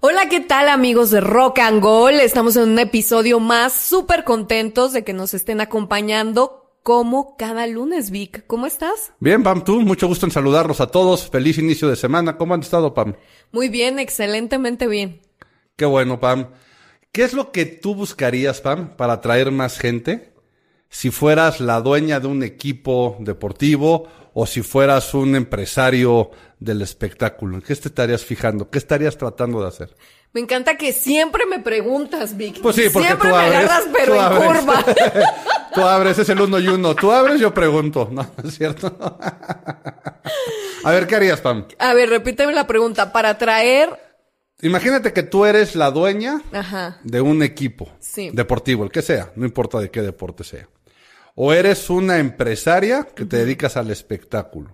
Hola, ¿qué tal amigos de Rock and Gold? Estamos en un episodio más súper contentos de que nos estén acompañando como cada lunes, Vic. ¿Cómo estás? Bien, Pam, tú, mucho gusto en saludarlos a todos. Feliz inicio de semana. ¿Cómo han estado, Pam? Muy bien, excelentemente bien. Qué bueno, Pam. ¿Qué es lo que tú buscarías, Pam, para atraer más gente? Si fueras la dueña de un equipo deportivo o si fueras un empresario del espectáculo. ¿En qué te estarías fijando? ¿Qué estarías tratando de hacer? Me encanta que siempre me preguntas, Vic. Pues sí, porque siempre tú me agarras, pero tú en curva. tú abres, es el uno y uno. Tú abres, yo pregunto. No, ¿no es cierto. A ver, ¿qué harías, Pam? A ver, repíteme la pregunta. Para traer. Imagínate que tú eres la dueña Ajá. de un equipo Sí. deportivo, el que sea, no importa de qué deporte sea. O eres una empresaria que te dedicas al espectáculo.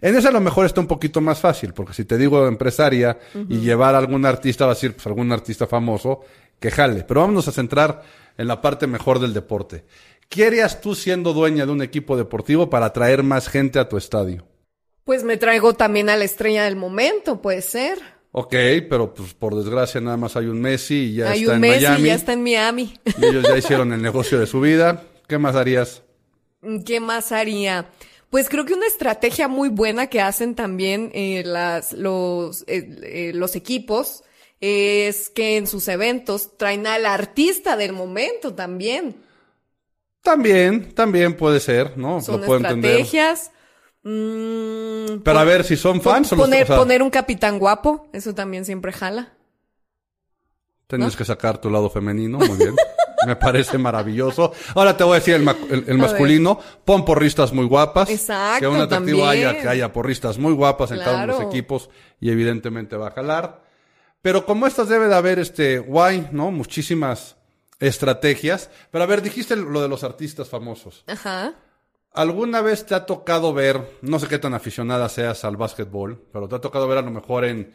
En ese a lo mejor está un poquito más fácil, porque si te digo empresaria y llevar a algún artista, va a decir, pues algún artista famoso que jale. Pero vámonos a centrar en la parte mejor del deporte. ¿Qué harías tú siendo dueña de un equipo deportivo para atraer más gente a tu estadio? Pues me traigo también a la estrella del momento, puede ser. Ok, pero pues por desgracia nada más hay un Messi y ya Hay está un en Messi, Miami. ya está en Miami. Y ellos ya hicieron el negocio de su vida. ¿Qué más harías? ¿Qué más haría? Pues creo que una estrategia muy buena que hacen también eh, las, los, eh, eh, los equipos es que en sus eventos traen al artista del momento también. También, también puede ser, ¿no? Son Lo puedo entender. estrategias. Mm, Pero a ver, si son pon- fans o los- poner, o sea, poner un capitán guapo, eso también siempre jala. Tienes que sacar tu lado femenino, muy bien. Me parece maravilloso. Ahora te voy a decir el, ma- el- masculino. Pon porristas muy guapas. Exacto, Que un atractivo también. haya, que haya porristas muy guapas en cada uno de los Claro. equipos y evidentemente va a jalar. Pero como estas debe de haber, este, guay, ¿no? Muchísimas estrategias. Pero a ver, dijiste lo de los artistas famosos. Ajá. ¿Alguna vez te ha tocado ver, no sé qué tan aficionada seas al básquetbol, pero te ha tocado ver a lo mejor en,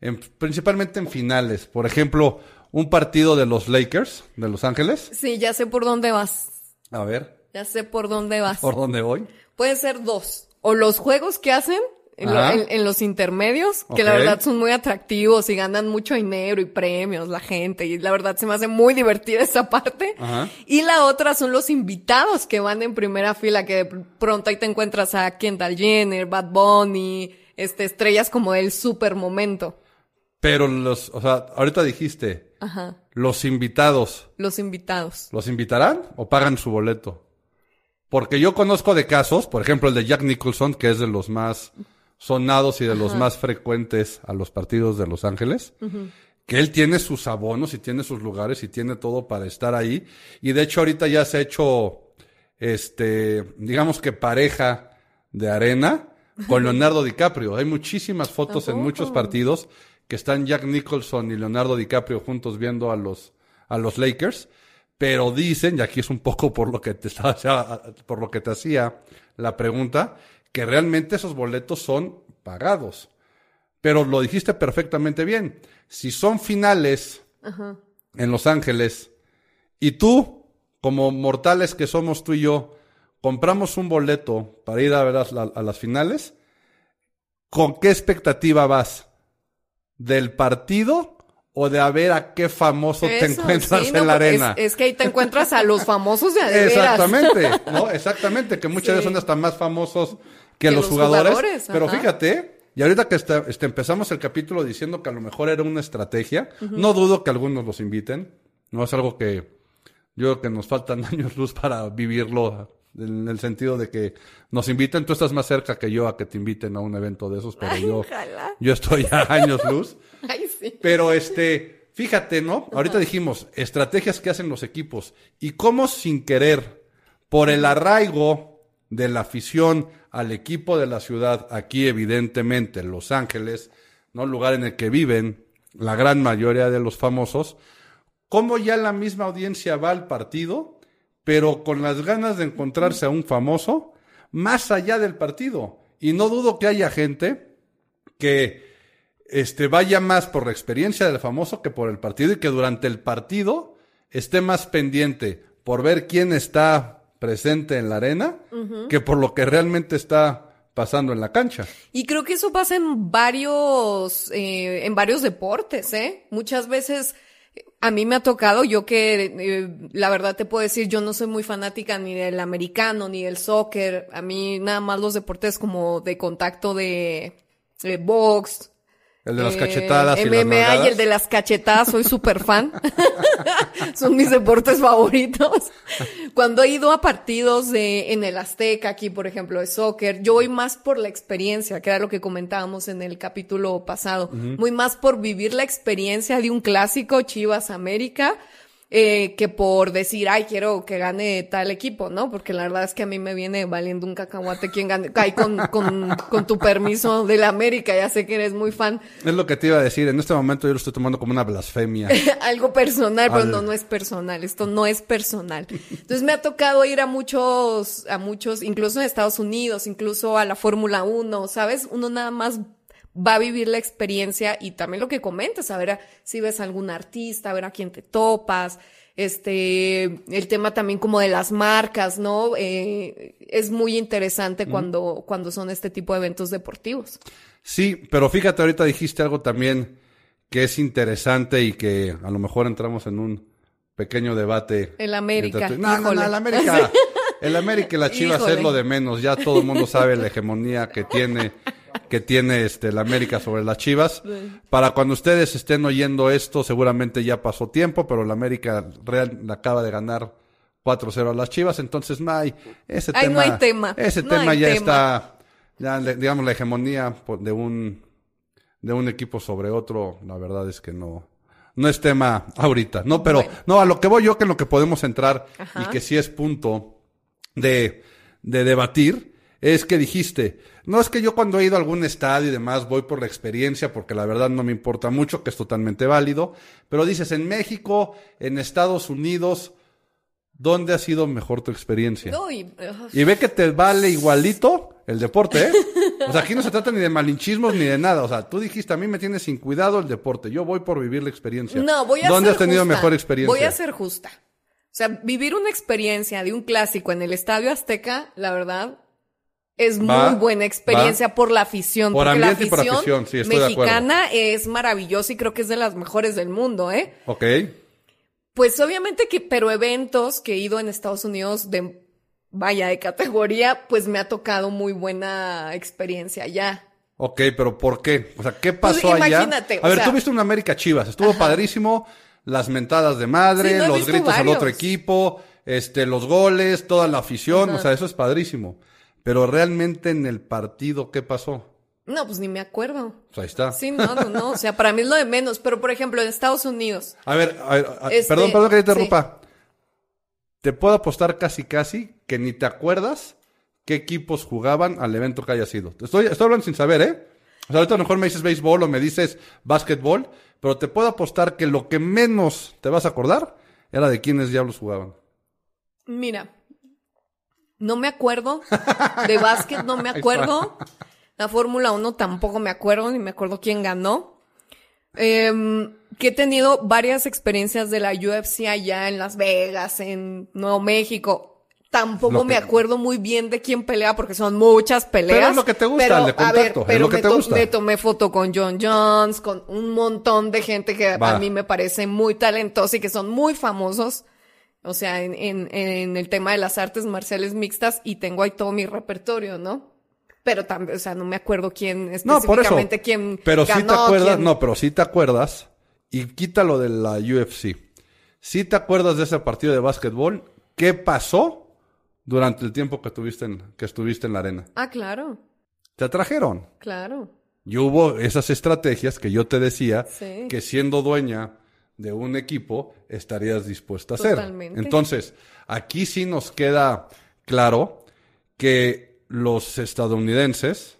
en- principalmente en finales, por ejemplo, un partido de los Lakers de Los Ángeles? Sí, ya sé por dónde vas. A ver, Ya sé por dónde vas. ¿por dónde voy? Pueden ser dos. O los juegos que hacen en, lo- Ajá. en- en los intermedios, que la verdad son muy atractivos y ganan mucho dinero y premios la gente. Y la verdad se me hace muy divertida esa parte. Ajá. Y la otra son los invitados que van en primera fila, que de pronto ahí te encuentras a Kendall Jenner, Bad Bunny, este, estrellas como del super momento. Pero los, o sea, ahorita dijiste, Ajá. los invitados, Los invitados. ¿los invitarán o pagan su boleto? Porque yo conozco de casos, por ejemplo, el de Jack Nicholson, que es de los más sonados y de los más frecuentes a los partidos de Los Ángeles, que él tiene sus abonos y tiene sus lugares y tiene todo para estar ahí. Y de hecho ahorita ya se ha hecho, este, digamos que pareja de arena con Leonardo DiCaprio. Hay muchísimas fotos en muchos partidos que están Jack Nicholson y Leonardo DiCaprio juntos viendo a los, a los Lakers. Pero dicen, y aquí es un poco por lo que te estaba, por lo que te hacía la pregunta, que realmente esos boletos son pagados. Pero lo dijiste perfectamente bien. Si son finales en Los Ángeles y tú, como mortales que somos tú y yo, compramos un boleto para ir a ver a las finales, ¿con qué expectativa vas? ¿Del partido o de a ver a qué famoso te encuentras sí, en no, la arena? Es, es que ahí te encuentras a los famosos de a de veras. Exactamente, ¿no? Exactamente, que muchas Sí. veces son hasta más famosos que, Que los, los jugadores. jugadores, pero ajá. fíjate, y ahorita que está- este, empezamos el capítulo diciendo que a lo mejor era una estrategia, no dudo que algunos los inviten, no es algo que yo creo que nos faltan años luz para vivirlo en el sentido de que nos inviten, tú estás más cerca que yo a que te inviten a un evento de esos, pero Ay, yo, ojalá. yo estoy a años luz. Ay, sí. Pero este, fíjate, ¿no? Ahorita dijimos, estrategias que hacen los equipos y cómo sin querer, por el arraigo de la afición al equipo de la ciudad, aquí evidentemente Los Ángeles, ¿no? Lugar en el que viven la gran mayoría de los famosos, cómo ya la misma audiencia va al partido, pero con las ganas de encontrarse a un famoso más allá del partido. Y no dudo que haya gente que este, vaya más por la experiencia del famoso que por el partido y que durante el partido esté más pendiente por ver quién está presente en la arena que por lo que realmente está pasando en la cancha. Y creo que eso pasa en varios, eh, en varios deportes, ¿eh? Muchas veces a mí me ha tocado, yo que eh, la verdad te puedo decir, yo no soy muy fanática ni del americano ni del soccer. A mí nada más los deportes como de contacto de, de box, el de las cachetadas. Eh, y MMA y el de las cachetadas, soy súper fan. Son mis deportes favoritos. Cuando he ido a partidos de, en el Azteca, aquí por ejemplo, de soccer, yo voy más por la experiencia, que era lo que comentábamos en el capítulo pasado. Muy más por vivir la experiencia de un clásico Chivas América eh, que por decir, ay, quiero que gane tal equipo, ¿no? Porque la verdad es que a mí me viene valiendo un cacahuate quien gane, cae con, con, con tu permiso de la América, ya sé que eres muy fan. Es lo que te iba a decir, en este momento yo lo estoy tomando como una blasfemia. Algo personal, pero no, no es personal, esto no es personal. Entonces me ha tocado ir a muchos, a muchos, incluso en Estados Unidos, incluso a la Fórmula 1, ¿sabes? Uno nada más va a vivir la experiencia y también lo que comentas, a ver si ves a algún artista, a ver a quién te topas, este, el tema también como de las marcas, ¿no? Eh, es muy interesante cuando, cuando son este tipo de eventos deportivos. Sí, pero fíjate, ahorita dijiste algo también que es interesante y que a lo mejor entramos en un pequeño debate. El América. No, no, no, el América. El América y la Chivas es lo de menos. Ya todo el mundo sabe la hegemonía que tiene que tiene este, la América sobre las Chivas. Para cuando ustedes estén oyendo esto, seguramente ya pasó tiempo, pero la América Real acaba de ganar 4-0 a las Chivas, entonces no hay ese tema. No hay tema. Ese tema ya está, ya digamos la hegemonía de un de un equipo sobre otro, la verdad es que no no es tema ahorita, no, pero no a lo que voy yo que en lo que podemos entrar y que sí es punto de de debatir es que dijiste, no es que yo cuando he ido a algún estadio y demás voy por la experiencia, porque la verdad no me importa mucho, que es totalmente válido, pero dices, en México, en Estados Unidos, ¿dónde ha sido mejor tu experiencia? y, ve que te vale igualito el deporte, ¿eh? O sea, aquí no se trata ni de malinchismos ni de nada. O sea, tú dijiste, a mí me tienes sin cuidado el deporte. Yo voy por vivir la experiencia. No, voy a ¿Dónde has tenido mejor experiencia? Voy a ser justa. O sea, vivir una experiencia de un clásico en el Estadio Azteca, la verdad, es muy buena experiencia por la afición. Por la afición, por afición sí, estoy mexicana es maravillosa y creo que es de las mejores del mundo, ¿eh? Ok. Pues obviamente que, pero eventos que he ido en Estados Unidos de, vaya, de categoría, pues me ha tocado muy buena experiencia ya. Ok, pero ¿por qué? O sea, ¿qué pues pasó allá? Imagínate. A ver, tú viste una América Chivas, estuvo padrísimo, las mentadas de madre, los gritos al otro equipo, este, los goles, toda la afición, o sea, eso es padrísimo. Pero realmente en el partido, ¿qué pasó? No, pues ni me acuerdo. Pues ahí está. Sí, no, no, no. O sea, para mí es lo de menos. Pero, por ejemplo, en Estados Unidos. A ver, a ver este, perdón, perdón que te interrumpa. Te puedo apostar casi, casi que ni te acuerdas qué equipos jugaban al evento que haya sido. Estoy, estoy hablando sin saber, ¿eh? O sea, ahorita a lo mejor me dices béisbol o me dices básquetbol, pero te puedo apostar que lo que menos te vas a acordar era de quiénes diablos jugaban. Mira, no me acuerdo. De básquet no me acuerdo. La Fórmula 1 tampoco me acuerdo, ni me acuerdo quién ganó. Em, que he tenido varias experiencias de la UFC allá en Las Vegas, en Nuevo México. Tampoco me acuerdo muy bien de quién pelea porque son muchas peleas. Pero es lo que te gusta, el de contacto. pero me, me, tomé foto con John Jones, con un montón de gente que a mí me parece muy talentosa y que son muy famosos. O sea, en, en, en el tema de las artes marciales mixtas y tengo ahí todo mi repertorio, ¿no? Pero también, o sea, no me acuerdo quién específicamente no, quién Pero sí te acuerdas, no, pero sí te acuerdas y quítalo de la UFC. Sí te acuerdas de ese partido de básquetbol, ¿qué pasó durante el tiempo que estuviste en, que estuviste en la arena? Ah, claro. Te atrajeron. Claro. Y hubo esas estrategias que yo te decía que siendo dueña de un equipo estarías dispuesta a hacer. Entonces, aquí sí nos queda claro que los estadounidenses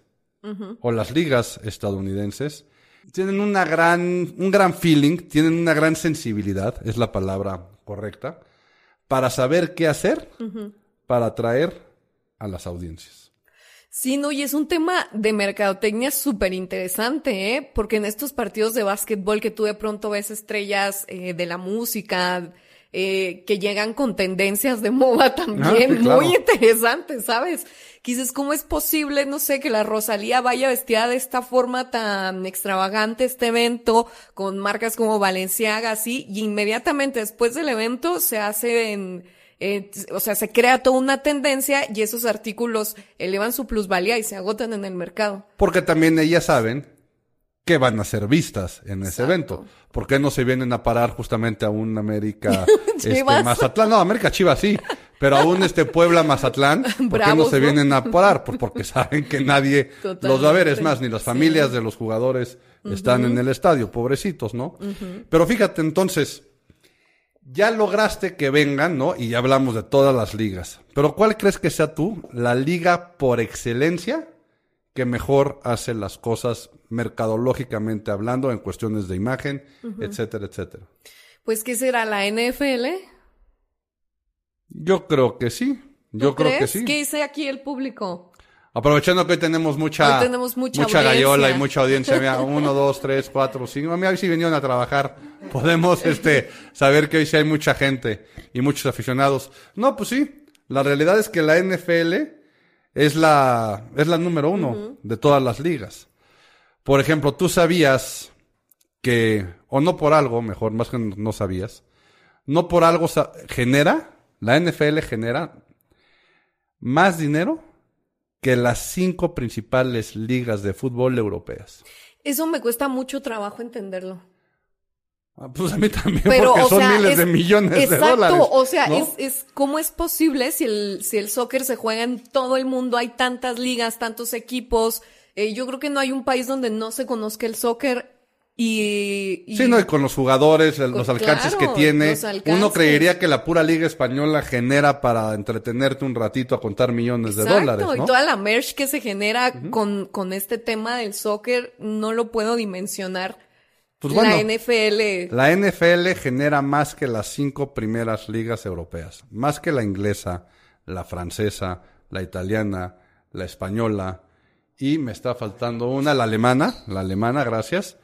o las ligas estadounidenses tienen una gran, un gran feeling, tienen una gran sensibilidad, es la palabra correcta, para saber qué hacer para atraer a las audiencias. Sí, no, y es un tema de mercadotecnia súper interesante, ¿eh? Porque en estos partidos de básquetbol que tú de pronto ves estrellas eh, de la música, eh, que llegan con tendencias de moda también Ah, sí, claro. muy interesantes, ¿sabes? Que dices, ¿cómo es posible, no sé, que la Rosalía vaya vestida de esta forma tan extravagante este evento, con marcas como Valenciaga, así, y inmediatamente después del evento se hace en, eh, o sea, se crea toda una tendencia y esos artículos elevan su plusvalía y se agotan en el mercado. Porque también ellas saben que van a ser vistas en ese Exacto. evento. ¿Por qué no se vienen a parar justamente a un América este. Mazatlán? No, América Chivas sí, pero a un este Puebla Mazatlán, ¿por qué no se ¿no? vienen a parar? Pues porque saben que nadie los va a ver. Es más, ni las familias de los jugadores están en el estadio, pobrecitos, ¿no? Pero fíjate, entonces, ya lograste que vengan, ¿no? Y ya hablamos de todas las ligas. Pero ¿cuál crees que sea tú la liga por excelencia que mejor hace las cosas mercadológicamente hablando en cuestiones de imagen, etcétera, etcétera? Pues, ¿qué será la NFL? Yo creo que sí. Yo ¿Tú creo que sí. ¿Qué dice aquí el público? Aprovechando que hoy tenemos mucha, Hoy tenemos mucha gallola y mucha audiencia. Mira, uno, dos, tres, cuatro, cinco. Mira, sí vinieron a trabajar. Podemos este, saber que hoy sí hay mucha gente y muchos aficionados. No, pues sí. La realidad es que la NFL es la, es la número uno de todas las ligas. Por ejemplo, tú sabías que, o no por algo, mejor, más que no sabías, no por algo genera, la NFL genera más dinero que las cinco principales ligas de fútbol europeas. Eso me cuesta mucho trabajo entenderlo. Ah, Pues a mí también, Pero, porque son sea, miles es- de millones exacto, de dólares. o sea, ¿no? es, es cómo es posible si el, si el soccer se juega en todo el mundo, hay tantas ligas, tantos equipos. Eh, yo creo que no hay un país donde no se conozca el soccer y, y- Sí, no, y con los jugadores, el- los alcances claro, que tiene, alcances. uno creería que la pura liga española genera para entretenerte un ratito a contar millones de dólares, ¿no? y toda la merch que se genera con, con este tema del soccer, no lo puedo dimensionar. Pues la NFL. La NFL genera más que las cinco primeras ligas europeas, más que la inglesa, la francesa, la italiana, la española y me está faltando una, la alemana, la alemana, gracias.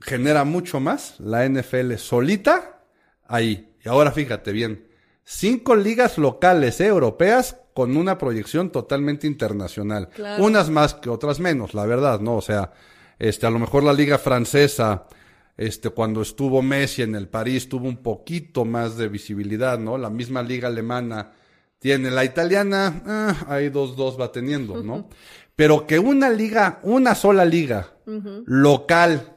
Genera mucho más la NFL solita ahí. Y ahora fíjate bien, cinco ligas locales eh, europeas con una proyección totalmente internacional. Claro. Unas más que otras menos, la verdad, ¿no? O sea, este, a lo mejor la liga francesa, este, cuando estuvo Messi en el París, tuvo un poquito más de visibilidad, ¿no? La misma liga alemana tiene. La italiana, ah, ahí dos, dos va teniendo, ¿no? Pero que una liga, una sola liga local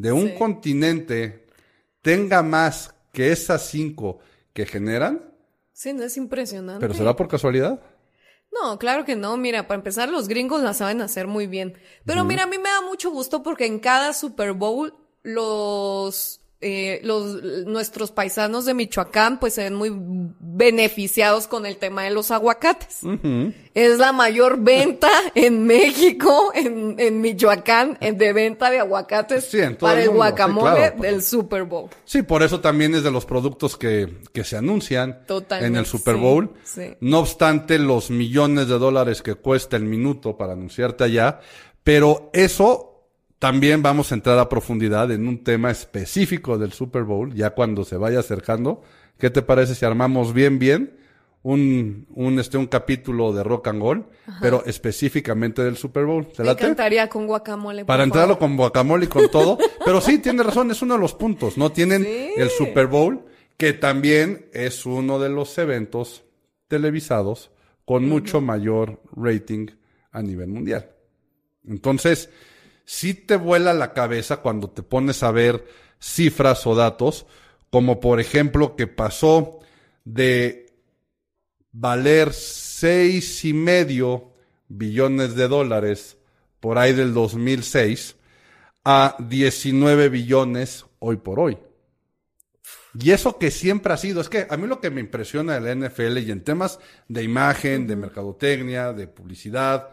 de un Sí. continente tenga más que esas cinco que generan, Sí, no es impresionante. pero será por casualidad. No, claro que no. Mira, para empezar, los gringos la saben hacer muy bien. Pero mira, a mí me da mucho gusto porque en cada Super Bowl los, eh, los, nuestros paisanos de Michoacán pues se ven muy beneficiados con el tema de los aguacates. Es la mayor venta en México, en, en Michoacán, en- de venta de aguacates Sí, para el el, mundo, sí, guacamole claro. del Super Bowl. Sí, por eso también es de los productos que, que se anuncian Totalmente, en el Super Bowl. sí. No obstante, los millones de dólares que cuesta el minuto para anunciarte allá, pero eso también vamos a entrar a profundidad en un tema específico del Super Bowl, ya cuando se vaya acercando. ¿Qué te parece si armamos bien, bien un, un, este, un capítulo de rock and roll, pero específicamente del Super Bowl? ¿Te Me late? encantaría con guacamole. Para entrarlo favor. con guacamole y con todo. Pero sí, tiene razón, es uno de los puntos, ¿no? Tienen Sí. el Super Bowl, que también es uno de los eventos televisados con mucho mayor rating a nivel mundial. Entonces, sí te vuela la cabeza cuando te pones a ver cifras o datos, como por ejemplo que pasó de valer seis y medio billones de dólares por ahí del 2006 a 19 billones hoy por hoy. Y eso que siempre ha sido, es que a mí lo que me impresiona de la NFL y en temas de imagen, de mercadotecnia, de publicidad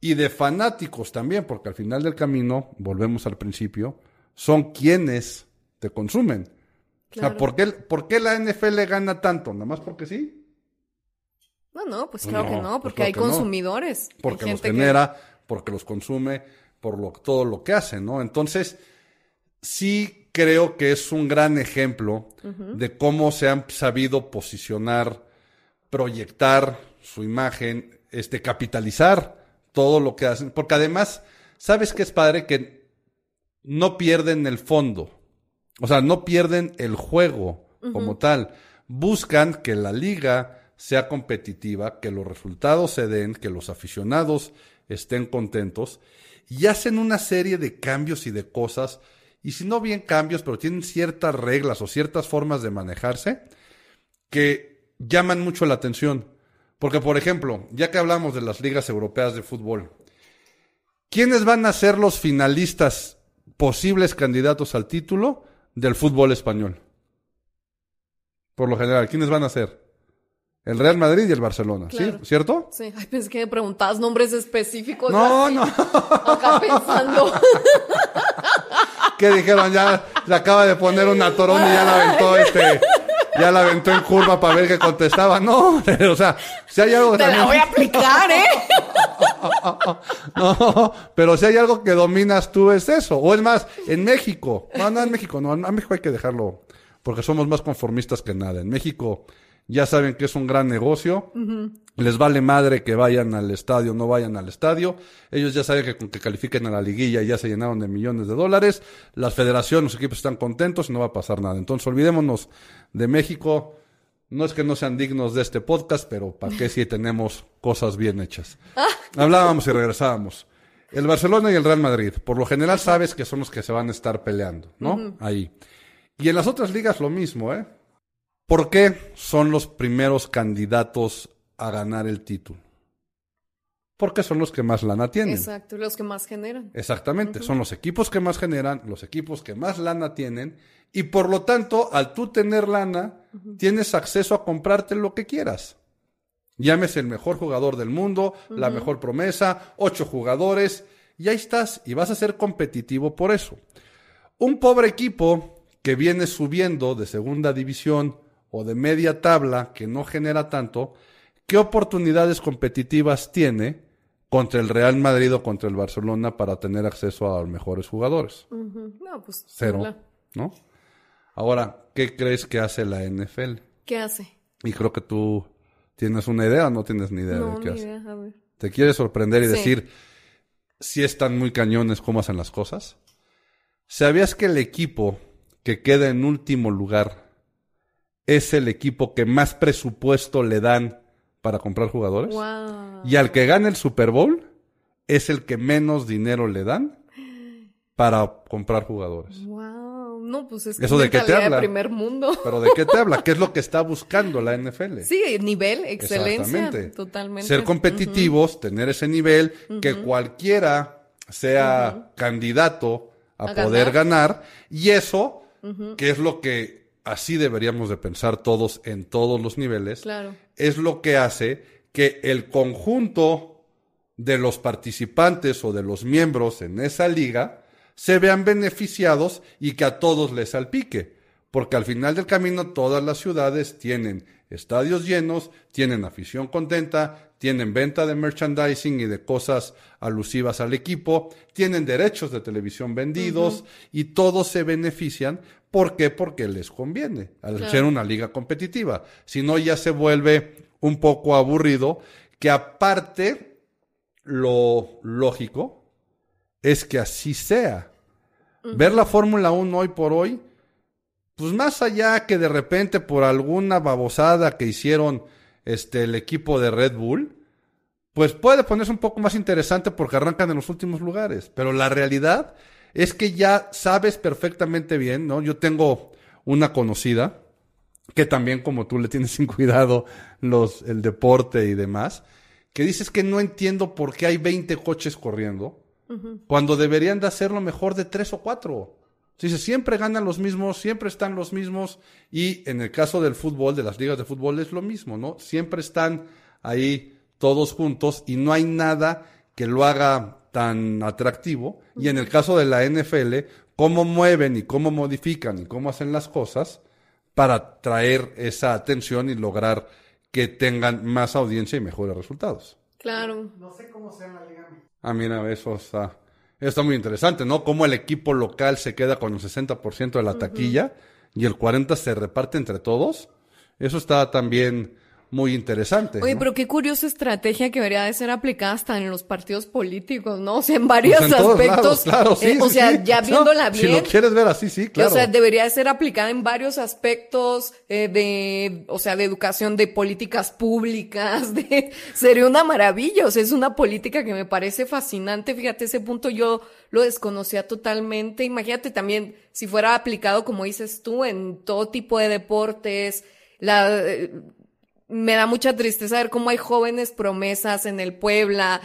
y de fanáticos también, porque al final del camino, volvemos al principio, son quienes te consumen. O sea, Claro. ¿por qué, ¿por qué la NFL gana tanto? ¿Nada más porque sí? No, no, pues claro No, que no, pues porque claro hay no. consumidores. Hay porque los que- genera, porque los consume, por lo, todo lo que hace, ¿no? Entonces, sí creo que es un gran ejemplo de cómo se han sabido posicionar, proyectar su imagen, este, capitalizar todo lo que hacen. Porque además, ¿sabes qué es padre? Que no pierden el fondo. O sea, no pierden el juego como tal. Buscan que la liga sea competitiva, que los resultados se den, que los aficionados estén contentos y hacen una serie de cambios y de cosas, y si no bien cambios, pero tienen ciertas reglas o ciertas formas de manejarse que llaman mucho la atención. Porque, por ejemplo, ya que hablamos de las ligas europeas de fútbol, ¿quiénes van a ser los finalistas posibles candidatos al título del fútbol español? Por lo general, ¿quiénes van a ser? El Real Madrid y el Barcelona, ¿sí? ¿Cierto? Sí. Ay, pensé que me preguntabas nombres específicos. No, no. Acá pensando. ¿Qué dijeron? Ya le acaba de poner una torón y ya la aventó este. Ya la aventó en curva para ver qué contestaba. No, o sea, si hay algo Te la voy a aplicar, ¿eh? no, pero si hay algo que dominas tú es eso. O es más, en México. No, no en México, no. A México hay que dejarlo porque somos más conformistas que nada. En México ya saben que es un gran negocio, les vale madre que vayan al estadio, no vayan al estadio, ellos ya saben que con que califiquen a la liguilla ya se llenaron de millones de dólares, las federaciones, los equipos están contentos y no va a pasar nada. Entonces olvidémonos de México, no es que no sean dignos de este podcast, pero para qué si tenemos cosas bien hechas. Hablábamos y regresábamos. El Barcelona y el Real Madrid, por lo general sabes que son los que se van a estar peleando, ¿no? Ahí. Y en las otras ligas lo mismo, ¿eh? ¿Por qué son los primeros candidatos a ganar el título? Porque son los que más lana tienen. Exacto, los que más generan. Exactamente, son los equipos que más generan, los equipos que más lana tienen, y por lo tanto, al tú tener lana, tienes acceso a comprarte lo que quieras. Llámese el mejor jugador del mundo, la mejor promesa, ocho jugadores, y ahí estás, y vas a ser competitivo por eso. Un pobre equipo que viene subiendo de segunda división o de media tabla que no genera tanto, ¿qué oportunidades competitivas tiene contra el Real Madrid o contra el Barcelona para tener acceso a los mejores jugadores? No, pues. Cero, ¿no? Ahora, ¿qué crees que hace la NFL? ¿Qué hace? Y creo que tú tienes una idea o no tienes ni idea de qué hace. idea, a ver. ¿Te quieres sorprender y Sí. decir si están muy cañones cómo hacen las cosas? ¿Sabías que el equipo que queda en último lugar es el equipo que más presupuesto le dan para comprar jugadores? Wow. Y al que gane el Super Bowl es el que menos dinero le dan para comprar jugadores. Wow. No, pues es que ¿Eso de qué te habla? de primer mundo. ¿Pero de qué te habla? ¿Qué es lo que está buscando la NFL? Sí, nivel, excelencia. Exactamente. Totalmente. Ser competitivos, tener ese nivel, que cualquiera sea candidato a, A poder ganar. Y eso, que es lo que así deberíamos de pensar todos en todos los niveles, Claro. es lo que hace que el conjunto de los participantes o de los miembros en esa liga se vean beneficiados y que a todos les salpique. Porque al final del camino todas las ciudades tienen estadios llenos, tienen afición contenta, tienen venta de merchandising y de cosas alusivas al equipo, tienen derechos de televisión vendidos y todos se benefician. ¿Por qué? Porque les conviene al Claro. ser una liga competitiva. Si no, ya se vuelve un poco aburrido, que aparte lo lógico es que así sea. Ver la Fórmula 1 hoy por hoy, pues más allá que de repente por alguna babosada que hicieron este el equipo de Red Bull, pues puede ponerse un poco más interesante porque arrancan en los últimos lugares. Pero la realidad es que ya sabes perfectamente bien, ¿no? Yo tengo una conocida que también como tú le tienes sin cuidado los, el deporte y demás, que dices que no entiendo por qué hay 20 coches corriendo cuando deberían de hacerlo mejor de tres o Dice, siempre ganan los mismos, siempre están los mismos y en el caso del fútbol, de las ligas de fútbol es lo mismo, ¿no? Siempre están ahí todos juntos y no hay nada que lo haga tan atractivo. Y en el caso de la NFL, cómo mueven y cómo modifican y cómo hacen las cosas para traer esa atención y lograr que tengan más audiencia y mejores resultados. Claro. No sé cómo sea en la Liga. Ah, mira, eso está. Está muy interesante, ¿no? Cómo el equipo local se queda con el 60% de la taquilla y el 40% se reparte entre todos. Eso está también muy interesante. Oye, ¿no? pero qué curiosa estrategia que debería de ser aplicada hasta en los partidos políticos, ¿no? O sea, en varios Pues en todos aspectos. lados, claro, sí, eh, o sí, sea, sí. ya No, viéndola Si bien. lo quieres ver así, sí, claro. O sea, debería de ser aplicada en varios aspectos eh, de, o sea, de educación, de políticas públicas, de, sería una maravilla, o sea, es una política que me parece fascinante, fíjate, ese punto yo lo desconocía totalmente, imagínate también si fuera aplicado, como dices tú, en todo tipo de deportes, la, eh, me da mucha tristeza ver cómo hay jóvenes promesas en el Puebla,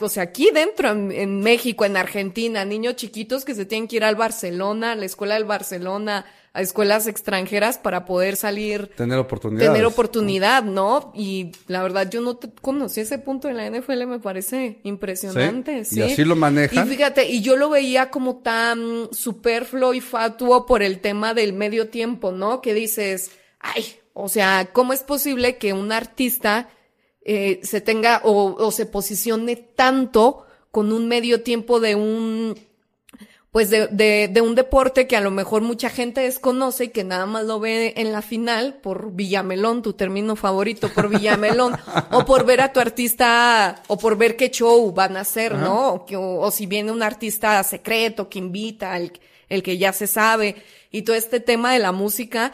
o sea, aquí dentro, en, en México, en Argentina, niños chiquitos que se tienen que ir al Barcelona, a la escuela del Barcelona, a escuelas extranjeras para poder salir, Tener oportunidades. tener oportunidad, ¿no? Y la verdad, yo no te- conocí ese punto de la NFL, me parece impresionante, Sí, sí. y así lo manejan. Y fíjate, y yo lo veía como tan superfluo y fatuo por el tema del medio tiempo, ¿no? Que dices, ay, o sea, ¿cómo es posible que un artista eh, se tenga o, o se posicione tanto con un medio tiempo de un pues de, de, de un deporte que a lo mejor mucha gente desconoce y que nada más lo ve en la final por Villamelón, tu término favorito, por Villamelón, o por ver a tu artista, o por ver qué show van a hacer, ¿no? O, que- o- o si viene un artista secreto que invita, el, el que ya se sabe, y todo este tema de la música,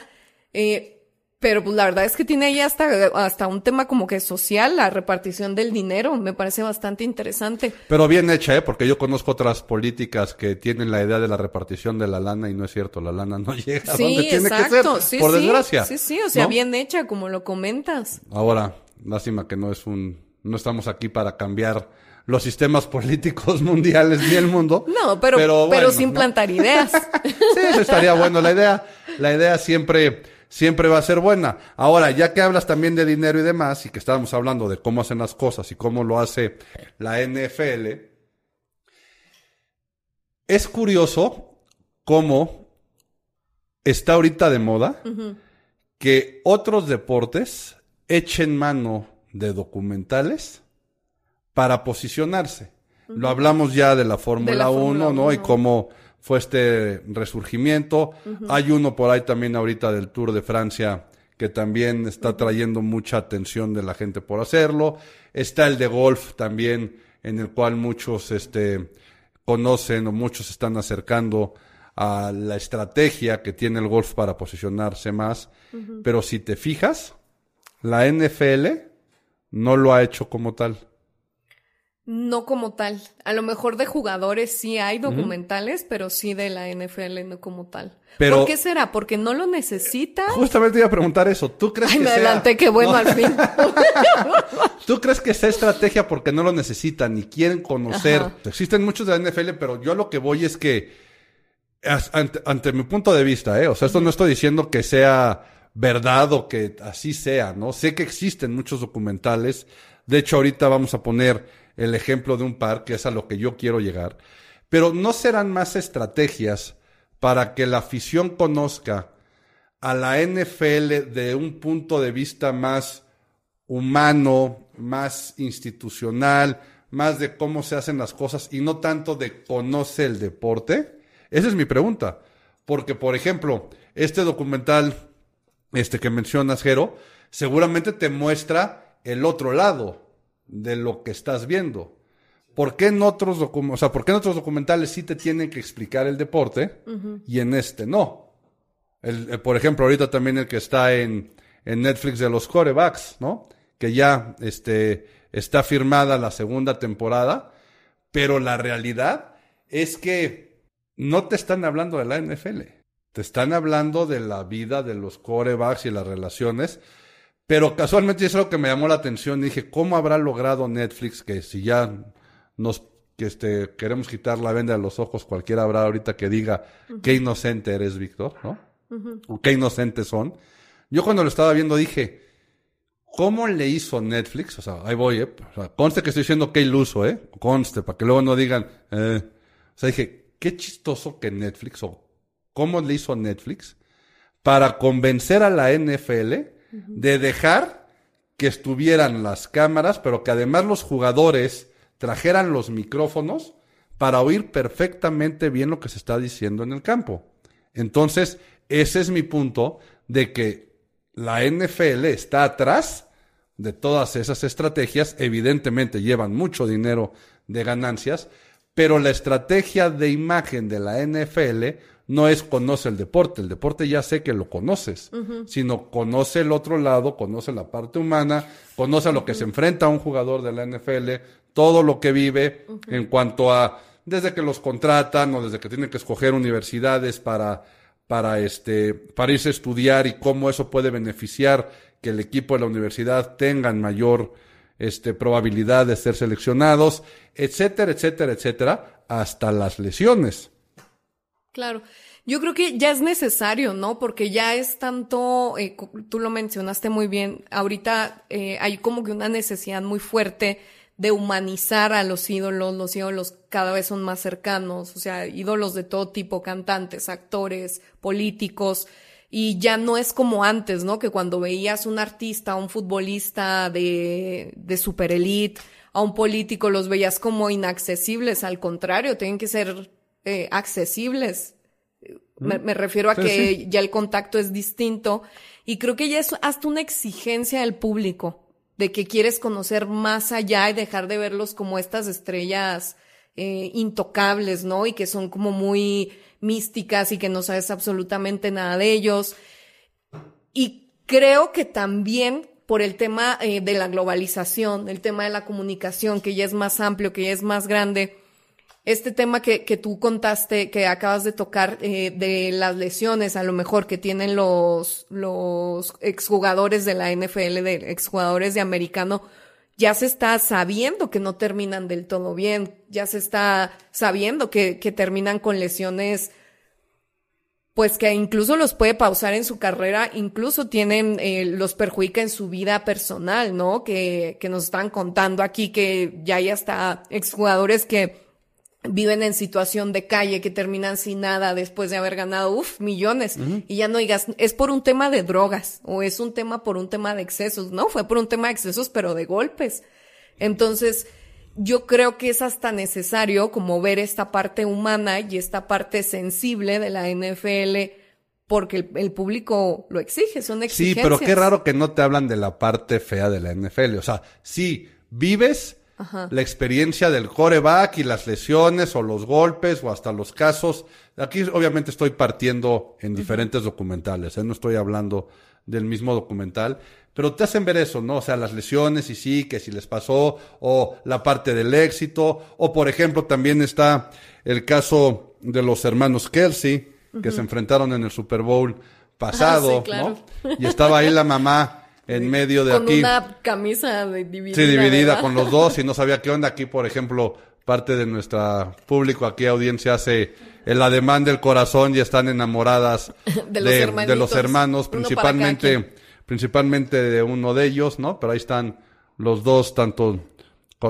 eh, pero pues la verdad es que tiene ahí hasta, hasta un tema como que social, la repartición del dinero, me parece bastante interesante. Pero bien hecha, ¿eh? Porque yo conozco otras políticas que tienen la idea de la repartición de la lana y no es cierto, la lana no llega a donde tiene que ser, sí, por sí. desgracia. Sí, sí, o sea, ¿no? bien hecha, como lo comentas. Ahora, lástima que no es un, no estamos aquí para cambiar los sistemas políticos mundiales ni el mundo. No, pero, pero, bueno, sin ¿no? plantar ideas. Sí, eso estaría bueno. La idea, la idea siempre, siempre va a ser buena. Ahora, ya que hablas también de dinero y demás, y que estábamos hablando de cómo hacen las cosas y cómo lo hace la NFL, es curioso cómo está ahorita de moda que otros deportes echen mano de documentales para posicionarse. Lo hablamos ya de la Fórmula 1, Fórmula ¿no? Y 1. cómo fue este resurgimiento. Hay uno por ahí también ahorita del Tour de Francia que también está trayendo mucha atención de la gente por hacerlo. Está el de golf también, en el cual muchos este, conocen o muchos están acercando a la estrategia que tiene el golf para posicionarse más. Pero si te fijas, la NFL no lo ha hecho como tal. No como tal. A lo mejor de jugadores sí hay documentales, pero sí de la NFL no como tal. Pero- ¿Por qué será? ¿Porque no lo necesita? Justamente iba a preguntar eso. ¿Tú crees Ay, que me sea- adelanté, qué bueno No, al fin. ¿Tú crees que sea estrategia porque no lo necesitan y quieren conocer? Ajá. Existen muchos de la NFL, pero yo lo que voy es que, ante, ante mi punto de vista, ¿eh? O sea, esto no estoy diciendo que sea verdad o que así sea, ¿no? Sé que existen muchos documentales. De hecho, ahorita vamos a poner el ejemplo de un par, que es a lo que yo quiero llegar. Pero no serán más estrategias para que la afición conozca a la NFL de un punto de vista más humano, más institucional, más de cómo se hacen las cosas y no tanto de conoce el deporte? Esa es mi pregunta. Porque, por ejemplo, este documental este que mencionas, Jero, seguramente te muestra el otro lado de lo que estás viendo. ¿Por qué en otros, docu- o sea, ¿por qué en otros documentales sí te tienen que explicar el deporte y en este no? El, eh, por ejemplo, ahorita también el que está en, en Netflix de los corebacks, ¿no? Que ya este, está firmada la segunda temporada, pero la realidad es que no te están hablando de la NFL. Te están hablando de la vida de los corebacks y las relaciones. Pero casualmente eso es lo que me llamó la atención. Dije, ¿cómo habrá logrado Netflix que si ya nos que este, queremos quitar la venda de los ojos, cualquiera habrá ahorita que diga qué inocente eres, Víctor, ¿no? O qué inocentes son. Yo cuando lo estaba viendo dije, ¿cómo le hizo Netflix? O sea, ahí voy, ¿eh? O sea, conste que estoy diciendo qué iluso, ¿eh? Conste, para que luego no digan, eh. O sea, dije, qué chistoso que Netflix, o cómo le hizo Netflix para convencer a la NFL de dejar que estuvieran las cámaras, pero que además los jugadores trajeran los micrófonos para oír perfectamente bien lo que se está diciendo en el campo. Entonces, ese es mi punto de que la NFL está atrás de todas esas estrategias. Evidentemente llevan mucho dinero de ganancias, pero la estrategia de imagen de la NFL no es conoce el deporte, el deporte ya sé que lo conoces, sino conoce el otro lado, conoce la parte humana, conoce a lo que se enfrenta un jugador de la NFL, todo lo que vive en cuanto a desde que los contratan o desde que tienen que escoger universidades para para este para irse a estudiar y cómo eso puede beneficiar que el equipo de la universidad tengan mayor este probabilidad de ser seleccionados, etcétera, etcétera, etcétera, hasta las lesiones. Claro. Yo creo que ya es necesario, ¿no? Porque ya es tanto, eh, tú lo mencionaste muy bien, ahorita eh, hay como que una necesidad muy fuerte de humanizar a los ídolos, los ídolos cada vez son más cercanos, o sea, ídolos de todo tipo, cantantes, actores, políticos, y ya no es como antes, ¿no? Que cuando veías un artista, un futbolista de, de super elite, a un político los veías como inaccesibles, al contrario, tienen que ser eh, accesibles. Me, me, refiero a que ya el contacto es distinto y creo que ya es hasta una exigencia del público de que quieres conocer más allá y dejar de verlos como estas estrellas eh, intocables, ¿no? Y que son como muy místicas y que no sabes absolutamente nada de ellos. Y creo que también por el tema eh, de la globalización, el tema de la comunicación, que ya es más amplio, que ya es más grande, este tema que, que tú contaste, que acabas de tocar, eh, de las lesiones a lo mejor que tienen los, los exjugadores de la NFL, de exjugadores de americano, ya se está sabiendo que no terminan del todo bien, ya se está sabiendo que, que terminan con lesiones pues que incluso los puede pausar en su carrera, incluso tienen, eh, los perjudica en su vida personal, ¿no? Que, que nos están contando aquí que ya hay hasta exjugadores que viven en situación de calle, que terminan sin nada después de haber ganado, uff, millones. Y ya no digas, es por un tema de drogas o es un tema por un tema de excesos. No, fue por un tema de excesos, pero de golpes. Entonces, yo creo que es hasta necesario como ver esta parte humana y esta parte sensible de la NFL porque el, público lo exige, son exigencias. Sí, pero qué raro que no te hablan de la parte fea de la NFL. O sea, sí, vives la experiencia del coreback y las lesiones o los golpes o hasta los casos. Aquí obviamente estoy partiendo en diferentes documentales, ¿eh? no estoy hablando del mismo documental, pero te hacen ver eso, ¿no? O sea, las lesiones y sí, que si les pasó, o la parte del éxito, o por ejemplo también está el caso de los hermanos Kelsey, que se enfrentaron en el Super Bowl pasado, ah, ¿no? Y estaba ahí la mamá en medio de con aquí. Con una camisa dividida. Sí, dividida con los dos y no sabía qué onda. Aquí, por ejemplo, parte de nuestro público, aquí audiencia hace el ademán del corazón y están enamoradas de los, de, los hermanos, principalmente, principalmente de uno de ellos, ¿no? Pero ahí están los dos, tanto,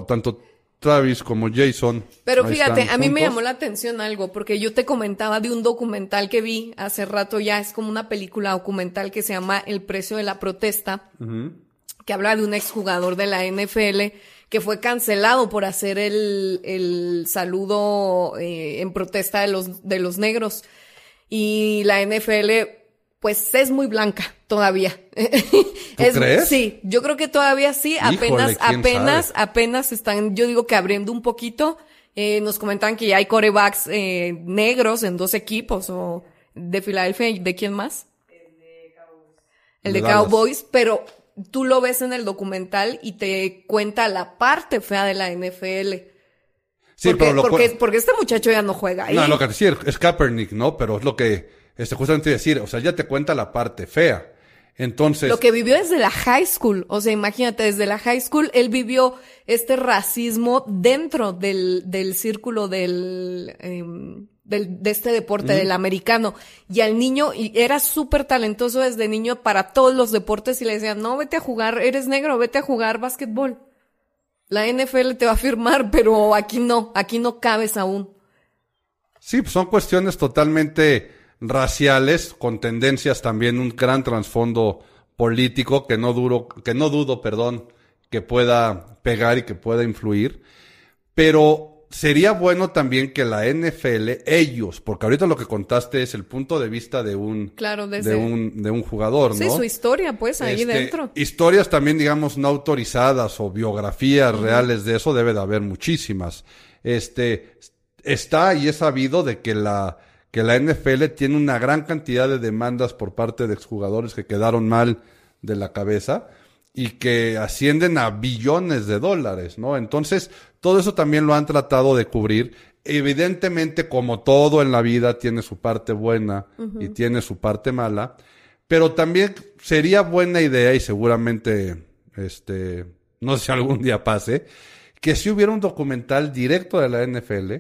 tanto Travis como Jason. Pero fíjate, a mí me llamó la atención algo, porque yo te comentaba de un documental que vi hace rato ya, es como una película documental que se llama El precio de la protesta, que habla de un exjugador de la NFL que fue cancelado por hacer el, el saludo eh, en protesta de los, de los negros. Y la NFL pues es muy blanca todavía. ¿Tú crees? Sí, yo creo que todavía sí, apenas, apenas, apenas están, yo digo que abriendo un poquito. Eh, nos comentan que ya hay corebacks eh, negros en dos equipos o de Filadelfia, ¿de quién más? El de Cowboys. El de, Cowboys, pero tú lo ves en el documental y te cuenta la parte fea de la NFL. Sí, porque, pero lo porque, porque este muchacho ya no juega ahí. No, lo que decir es Kaepernick, ¿no? Pero es lo que este, justamente decir, o sea, ya te cuenta la parte fea. Entonces. Lo que vivió desde la high school. O sea, imagínate, desde la high school él vivió este racismo dentro del, del círculo del, em, del, de este deporte, del americano. Y al niño, y era súper talentoso desde niño para todos los deportes y le decían, no, vete a jugar, eres negro, vete a jugar básquetbol. La NFL te va a firmar, pero aquí no, aquí no cabes aún. Sí, pues son cuestiones totalmente raciales con tendencias también un gran trasfondo político que no duro, que no dudo, perdón, que pueda pegar y que pueda influir. Pero sería bueno también que la NFL, ellos, porque ahorita lo que contaste es el punto de vista de un, Claro, de un, de un jugador, ¿no? Sí, su historia, pues, ahí Este, dentro. Historias también, digamos, no autorizadas o biografías reales de eso debe de haber muchísimas. Este, está y es sabido de que la, que la NFL tiene una gran cantidad de demandas por parte de exjugadores que quedaron mal de la cabeza y que ascienden a billones de dólares, ¿no? Entonces, todo eso también lo han tratado de cubrir. Evidentemente, como todo en la vida, tiene su parte buena y tiene su parte mala, pero también sería buena idea y seguramente, este, no sé si algún día pase, que si hubiera un documental directo de la NFL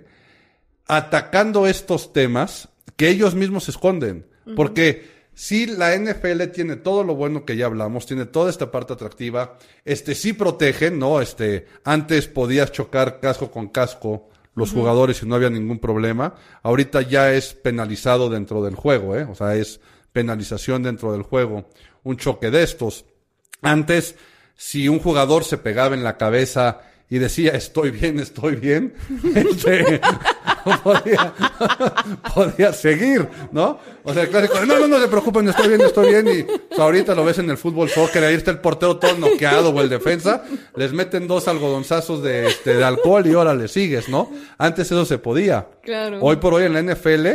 atacando estos temas que ellos mismos esconden. Porque si la NFL tiene todo lo bueno que ya hablamos, tiene toda esta parte atractiva, este sí protegen, ¿no? Este, antes podías chocar casco con casco los jugadores y no había ningún problema. Ahorita ya es penalizado dentro del juego, ¿eh? O sea, es penalización dentro del juego. Un choque de estos. Antes, si un jugador se pegaba en la cabeza y decía estoy bien, estoy bien, este, podía, podía seguir, ¿no? O sea, el clásico, no, no, no se preocupen, estoy bien, estoy bien. Y pues, ahorita lo ves en el fútbol soccer, ahí está el portero todo noqueado o el defensa, les meten dos algodonzazos de, este, de alcohol y ahora le sigues, ¿no? Antes eso se podía. Claro. Hoy por hoy en la NFL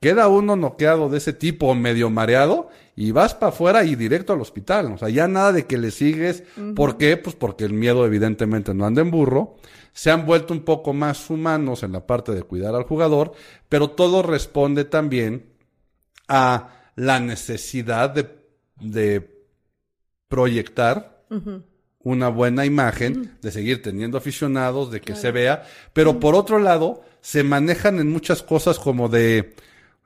queda uno noqueado de ese tipo medio mareado y vas para afuera y directo al hospital. O sea, ya nada de que le sigues. ¿Por qué? Pues porque el miedo evidentemente no anda en burro. Se han vuelto un poco más humanos en la parte de cuidar al jugador, pero todo responde también a la necesidad de, de proyectar una buena imagen, de seguir teniendo aficionados, de que se vea, pero por otro lado, se manejan en muchas cosas como de,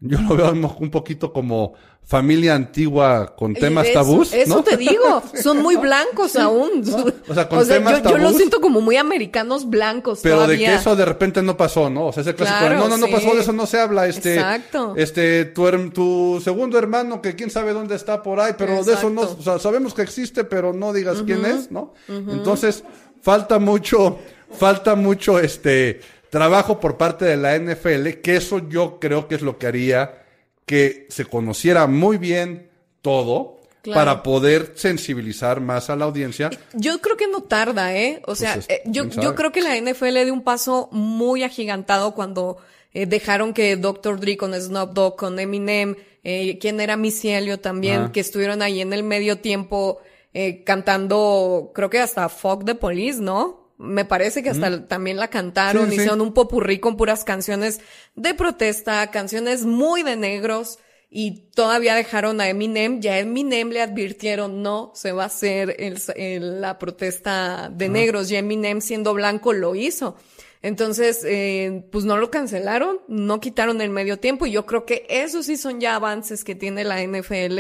yo lo veo un poquito como familia antigua con temas Eso- tabús. Eso ¿no? te digo, son muy blancos aún. O sea, con temas yo, yo los tabús. siento como muy americanos blancos Pero de que eso de repente no pasó, ¿no? O sea, ese clásico, Claro, no, no, no pasó, de eso no se habla, este, Exacto. este, tu, tu segundo hermano que quién sabe dónde está por ahí, pero de eso no, Exacto. o sea, sabemos que existe, pero no digas quién es, ¿no? Entonces, falta mucho, falta mucho, este, trabajo por parte de la NFL, que eso yo creo que es lo que haría que se conociera muy bien todo, Claro. para poder sensibilizar más a la audiencia. Yo creo que no tarda, ¿eh? O sea, Pues es- eh, yo, yo creo que la NFL dio un paso muy agigantado cuando eh, dejaron que Dr. Dre con Snoop Dogg, con Eminem, eh, quien era Missy Elliott también, que estuvieron ahí en el medio tiempo eh, cantando, creo que hasta Fuck the Police, ¿no? Me parece que hasta también la cantaron, Sí, sí, sí. hicieron un popurrí con puras canciones de protesta, canciones muy de negros. Y todavía dejaron a Eminem, ya a Eminem le advirtieron, no, se va a hacer el, el- la protesta de negros, ya Eminem siendo blanco lo hizo. Entonces, eh, pues no lo cancelaron, no quitaron el medio tiempo y yo creo que esos sí son ya avances que tiene la NFL,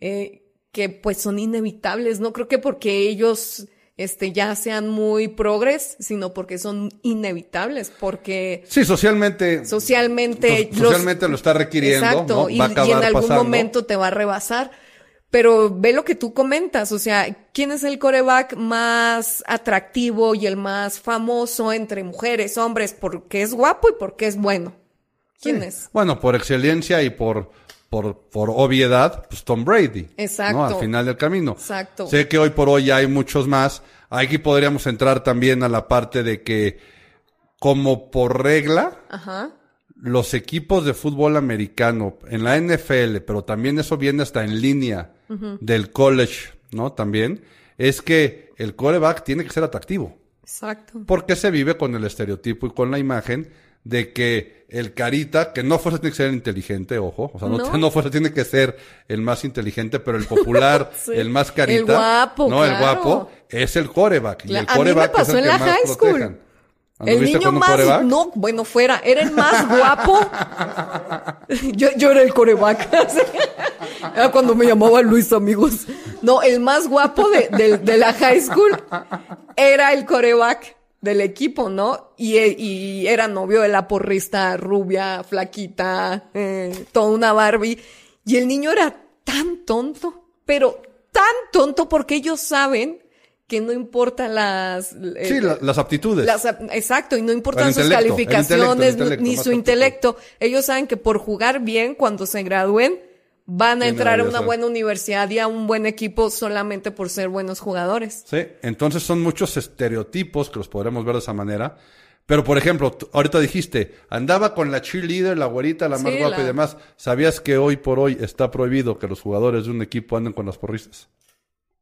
eh, que pues son inevitables, no creo que porque ellos este, ya sean muy progres, sino porque son inevitables, porque Sí, socialmente. socialmente so- socialmente lo está requiriendo. Exacto, ¿no? y, Va a y acabar en algún pasando. momento te va a rebasar. Pero ve lo que tú comentas, o sea, ¿quién es el coreback más atractivo y el más famoso entre mujeres, hombres? Porque es guapo y porque es bueno. ¿Quién Sí. es? Bueno, por excelencia y por, por, por obviedad, pues Tom Brady. Exacto. ¿no? Al final del camino. Exacto. Sé que hoy por hoy hay muchos más. Aquí podríamos entrar también a la parte de que, como por regla, Ajá. los equipos de fútbol americano en la NFL, pero también eso viene hasta en línea del college, ¿no? También, es que el coreback tiene que ser atractivo. Exacto. Porque se vive con el estereotipo y con la imagen de que el carita, que no fuerza tiene que ser inteligente, ojo, o sea, no, No. no fuerza tiene que ser el más inteligente, pero el popular, Sí. el más carita, El guapo, no, el guapo, es el coreback. Y el coreback es pasó el en que la más high school. protejan. El ¿Anduviste niño más, coreback? no, bueno, fuera, era el más guapo. yo, yo era el coreback. Era cuando me llamaba Luis, amigos. No, el más guapo de, de- de la high school era el coreback del equipo, ¿no? Y, y era novio de la porrista rubia, flaquita, eh, toda una Barbie. Y el niño era tan tonto, pero tan tonto porque ellos saben que no importa las... eh, Sí, la- las aptitudes. las exacto, y no importan sus el calificaciones intelecto, el intelecto, ni su intelecto. Ellos saben que por jugar bien, cuando se gradúen, van a entrar a una buena universidad y a un buen equipo solamente por ser buenos jugadores. Sí, entonces son muchos estereotipos que los podremos ver de esa manera. Pero, por ejemplo, ahorita dijiste, andaba con la cheerleader, la güerita, la más Sí, guapa y demás. ¿Sabías que hoy por hoy está prohibido que los jugadores de un equipo anden con las porristas?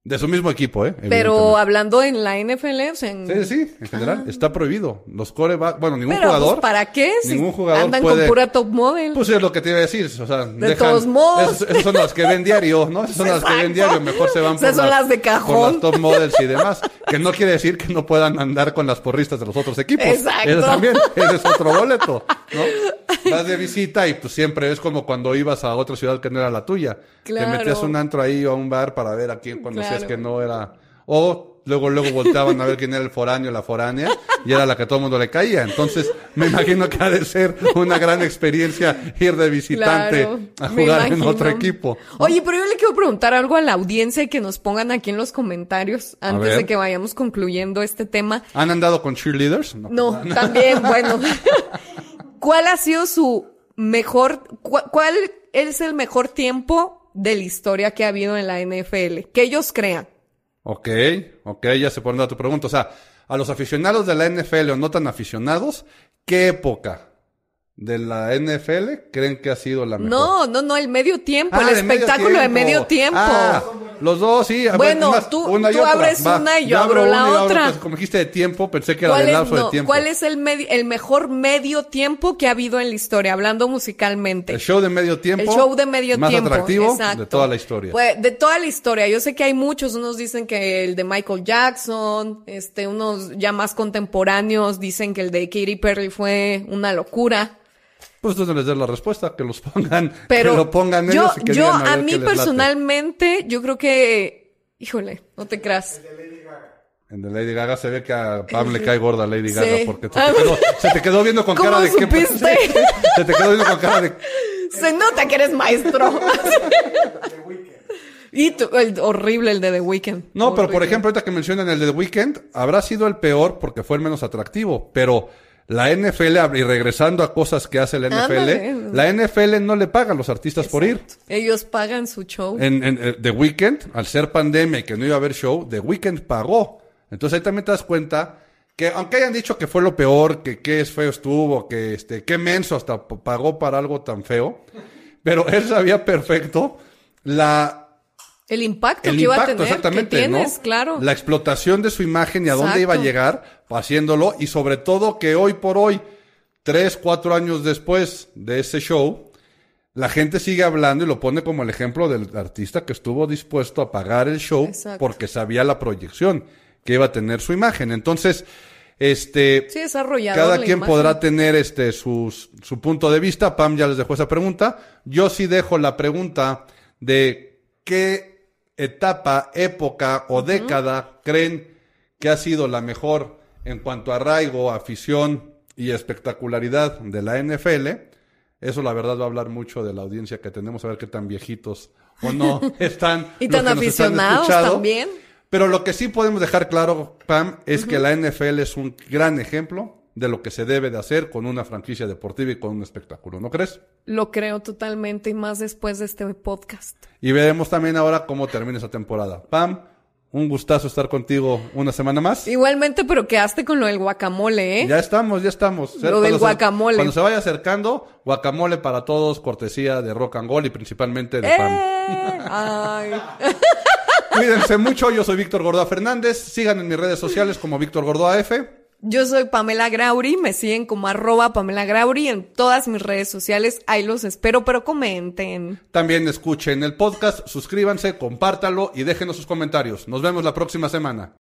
De su mismo equipo, ¿eh? Pero hablando en la NFL, en- Sí, sí, en general, está prohibido. Los corebacks, bueno, ningún pero jugador. pues, ¿para qué? Ningún jugador andan puede- con pura top model. Pues es lo que te iba a decir, o sea, de todos modos. Esas, esas son las que ven diario, ¿no? Esas son las que ven diario, mejor se van Esas por son las de cajón. por las top models y demás, que no quiere decir que no puedan andar con las porristas de los otros equipos. Exacto. Ese también, ese es otro boleto, ¿no? Vas de visita y pues siempre es como cuando ibas a otra ciudad que no era la tuya. Claro. Te metías a un antro ahí o a un bar para ver a quién conocías Claro. que no era, o luego luego volteaban a ver quién era el foráneo o la foránea y era la que a todo el mundo le caía. Entonces, me imagino que ha de ser una gran experiencia ir de visitante Claro, a jugar en otro equipo. Oye, pero yo le quiero preguntar algo a la audiencia y que nos pongan aquí en los comentarios antes de que vayamos concluyendo este tema. ¿Han andado con cheerleaders? No, también, bueno. ¿Cuál ha sido su mejor, cuál es el mejor tiempo de la historia que ha habido en la NFL? Que ellos crean. Ok, ok, ya se pone a tu pregunta. O sea, a los aficionados de la NFL o no tan aficionados, ¿qué época de la NFL creen que ha sido la mejor? No, no, no, el medio tiempo, Ah, el espectáculo de medio tiempo. Ah, los dos, sí. Bueno, más, tú- una tú abres Va, una y yo abro la otra. pues, como dijiste de tiempo, pensé que era ¿Cuál de es, lapso no, de tiempo. ¿Cuál es el, medi- el mejor medio tiempo que ha habido en la historia, hablando musicalmente? El show de medio tiempo. El show de medio más tiempo. atractivo exacto. de toda la historia. Pues, de toda la historia. Yo sé que hay muchos. Unos dicen que el de Michael Jackson, este, unos ya más contemporáneos dicen que el de Katy Perry fue una locura. Pues tú no les des la respuesta, que los pongan, Pero que lo pongan yo, ellos y que yo digan a, a mí qué late. personalmente, yo creo que, híjole, no te creas. En de Lady Gaga se ve que a Pam le cae gorda Lady Sí. Gaga porque se te, quedó, se te quedó viendo con ¿Cómo cara de que supiste? se te quedó viendo con cara de Se nota que eres maestro. y tú- el horrible el de The Weeknd. No, pero por ejemplo, ahorita que mencionan el de The Weeknd, habrá sido el peor porque fue el menos atractivo, pero la NFL, y regresando a cosas que hace la NFL, Ándale. la NFL no le paga a los artistas por ir. Ellos pagan su show. En, en, eh, The Weeknd, al ser pandemia y que no iba a haber show, The Weeknd pagó. Entonces ahí también te das cuenta que aunque hayan dicho que fue lo peor, que qué feo estuvo, que este, qué menso hasta pagó para algo tan feo, pero él sabía perfecto la El impacto el que iba a tener, exactamente, que tienes, ¿no? claro. La explotación de su imagen y a dónde iba a llegar haciéndolo y sobre todo que hoy por hoy, tres, cuatro años después de ese show, la gente sigue hablando y lo pone como el ejemplo del artista que estuvo dispuesto a pagar el show Exacto. porque sabía la proyección que iba a tener su imagen. Entonces, este, Sí, cada quien imagen. podrá tener este sus- su punto de vista. Pam ya les dejó esa pregunta. Yo sí dejo la pregunta de qué etapa, época o década creen que ha sido la mejor en cuanto a arraigo, afición y espectacularidad de la NFL. Eso la verdad va a hablar mucho de la audiencia que tenemos, a ver qué tan viejitos o no están. Y tan aficionados también. Pero lo que sí podemos dejar claro, Pam, es que la NFL es un gran ejemplo de lo que se debe de hacer con una franquicia deportiva y con un espectáculo, ¿no crees? Lo creo totalmente y más después de este podcast. Y veremos también ahora cómo termina esa temporada. Pam, un gustazo estar contigo una semana más. Igualmente, pero quedaste con lo del guacamole, ¿eh? Ya estamos, ya estamos. Lo del se- guacamole. cuando se vaya acercando, guacamole para todos, cortesía de Rock and Roll y principalmente de Pam. ¡Eh! Ay. Cuídense mucho, yo soy Víctor Gordoa Fernández. Sigan en mis redes sociales como Víctor Gordoa F. Yo soy Pamela Grauri, me siguen como arroba Pamela Grauri en todas mis redes sociales. Ahí los espero, pero comenten. También escuchen el podcast, suscríbanse, compártalo y déjenos sus comentarios. Nos vemos la próxima semana.